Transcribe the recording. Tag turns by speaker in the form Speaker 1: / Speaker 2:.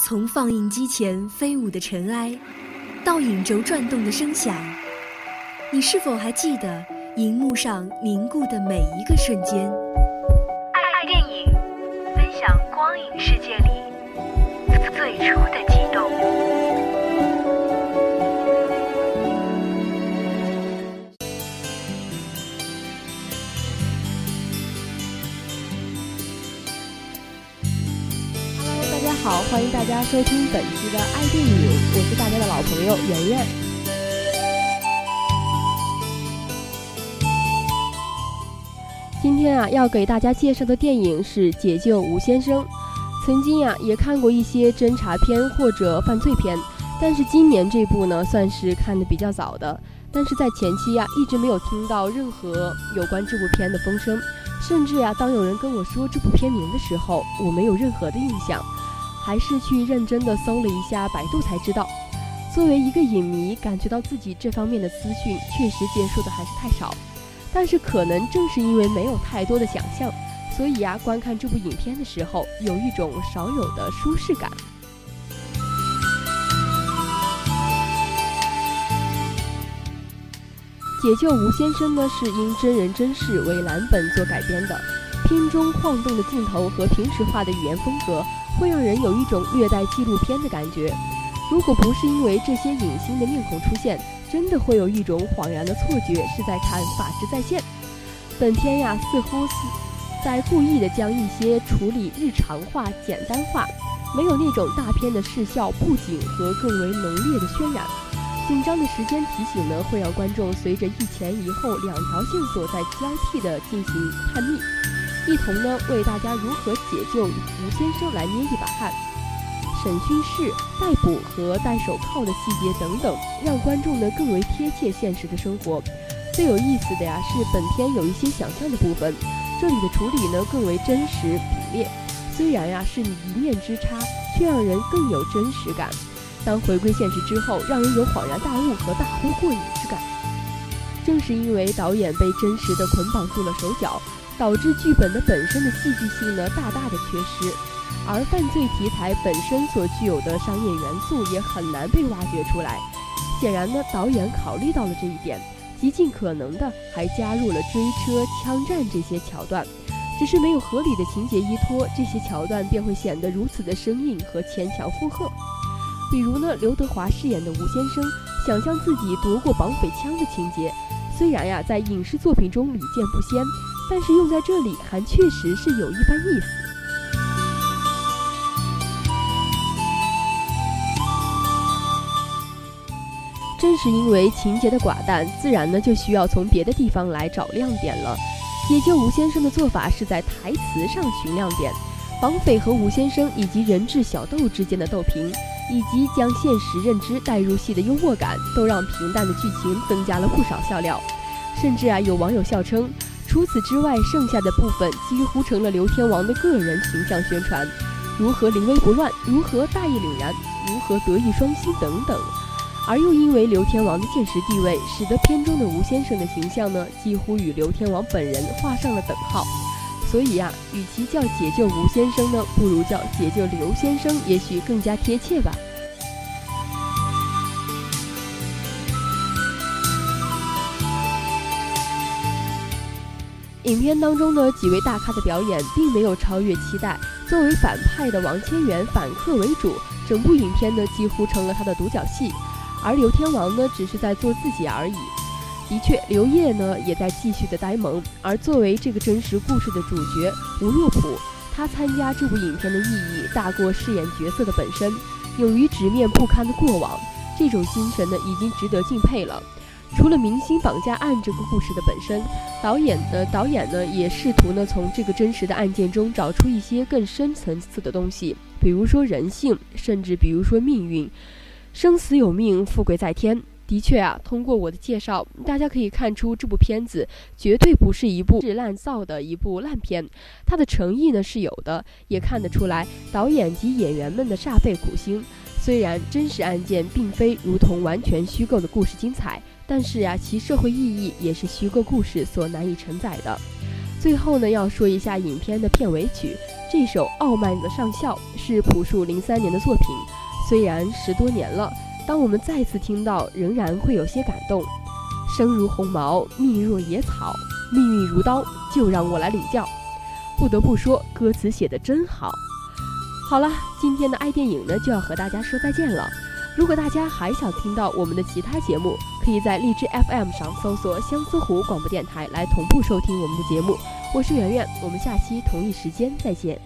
Speaker 1: 从放映机前飞舞的尘埃，到影轴转动的声响，你是否还记得荧幕上凝固的每一个瞬间？
Speaker 2: 爱电影，分享光影世界里最初的激动。
Speaker 3: 好，欢迎大家收听本期的爱电影，我是大家的老朋友圆圆。今天啊，要给大家介绍的电影是《解救吴先生》。曾经呀，也看过一些侦查片或者犯罪片，但是今年这部呢，算是看的比较早的。但是在前期呀，一直没有听到任何有关这部片的风声，甚至呀，当有人跟我说这部片名的时候，我没有任何的印象。还是去认真的搜了一下百度才知道，作为一个影迷，感觉到自己这方面的资讯确实接触的还是太少。但是可能正是因为没有太多的想象，所以呀，观看这部影片的时候有一种少有的舒适感。解救吴先生呢，是因真人真事为蓝本做改编的，片中晃动的镜头和平时化的语言风格。会让人有一种略带纪录片的感觉。如果不是因为这些影星的面孔出现，真的会有一种恍然的错觉，是在看《法制在线》。本片呀，似乎是在故意的将一些处理日常化、简单化，没有那种大片的视效、布景和更为浓烈的渲染。紧张的时间提醒呢，会让观众随着一前一后两条线索在交替的进行探秘。一同呢为大家如何解救吴先生来捏一把汗，审讯室、逮捕和戴手铐的细节等等，让观众呢更为贴切现实的生活。最有意思的呀是本片有一些想象的部分，这里的处理呢更为真实笔烈。虽然呀是一念之差，却让人更有真实感。当回归现实之后，让人有恍然大悟和大呼过瘾之感。正是因为导演被真实的捆绑住了手脚。导致剧本的本身的戏剧性呢大大的缺失，而犯罪题材本身所具有的商业元素也很难被挖掘出来。显然呢，导演考虑到了这一点，极尽可能的还加入了追车、枪战这些桥段，只是没有合理的情节依托，这些桥段便会显得如此的生硬和牵强附和。比如呢，刘德华饰演的吴先生想象自己夺过绑匪枪的情节，虽然呀在影视作品中屡见不鲜。但是用在这里还确实是有一番意思。正是因为情节的寡淡，自然呢就需要从别的地方来找亮点了。解救吴先生的做法是在台词上寻亮点，绑匪和吴先生以及人质小豆之间的斗平，以及将现实认知带入戏的幽默感，都让平淡的剧情增加了不少笑料。甚至啊，有网友笑称。除此之外，剩下的部分几乎成了刘天王的个人形象宣传，如何临危不乱，如何大义凛然，如何德艺双馨等等。而又因为刘天王的现实地位，使得片中的吴先生的形象呢，几乎与刘天王本人画上了等号。所以呀，与其叫解救吴先生呢，不如叫解救刘先生，也许更加贴切吧。影片当中呢，几位大咖的表演并没有超越期待。作为反派的王千源反客为主，整部影片呢几乎成了他的独角戏，而刘天王呢只是在做自己而已。的确，刘烨呢也在继续的呆萌。而作为这个真实故事的主角吴若甫，他参加这部影片的意义大过饰演角色的本身。勇于直面不堪的过往，这种精神呢已经值得敬佩了。除了明星绑架案这个故事的本身，导演呢，导演呢也试图呢从这个真实的案件中找出一些更深层次的东西，比如说人性，甚至比如说命运，生死有命，富贵在天。的确啊，通过我的介绍，大家可以看出这部片子绝对不是一部是烂造的一部烂片，它的诚意呢是有的，也看得出来导演及演员们的煞费苦心。虽然真实案件并非如同完全虚构的故事精彩。但是呀，其社会意义也是虚构故事所难以承载的。最后呢，要说一下影片的片尾曲，这首《傲慢的上校》是朴树零三年的作品，虽然十多年了，当我们再次听到，仍然会有些感动。生如鸿毛，命若野草，命运如刀，就让我来领教。不得不说，歌词写得真好。好了，今天的爱电影呢就要和大家说再见了。如果大家还想听到我们的其他节目，可以在荔枝 FM 上搜索相思湖广播电台来同步收听我们的节目。我是圆圆，我们下期同一时间再见。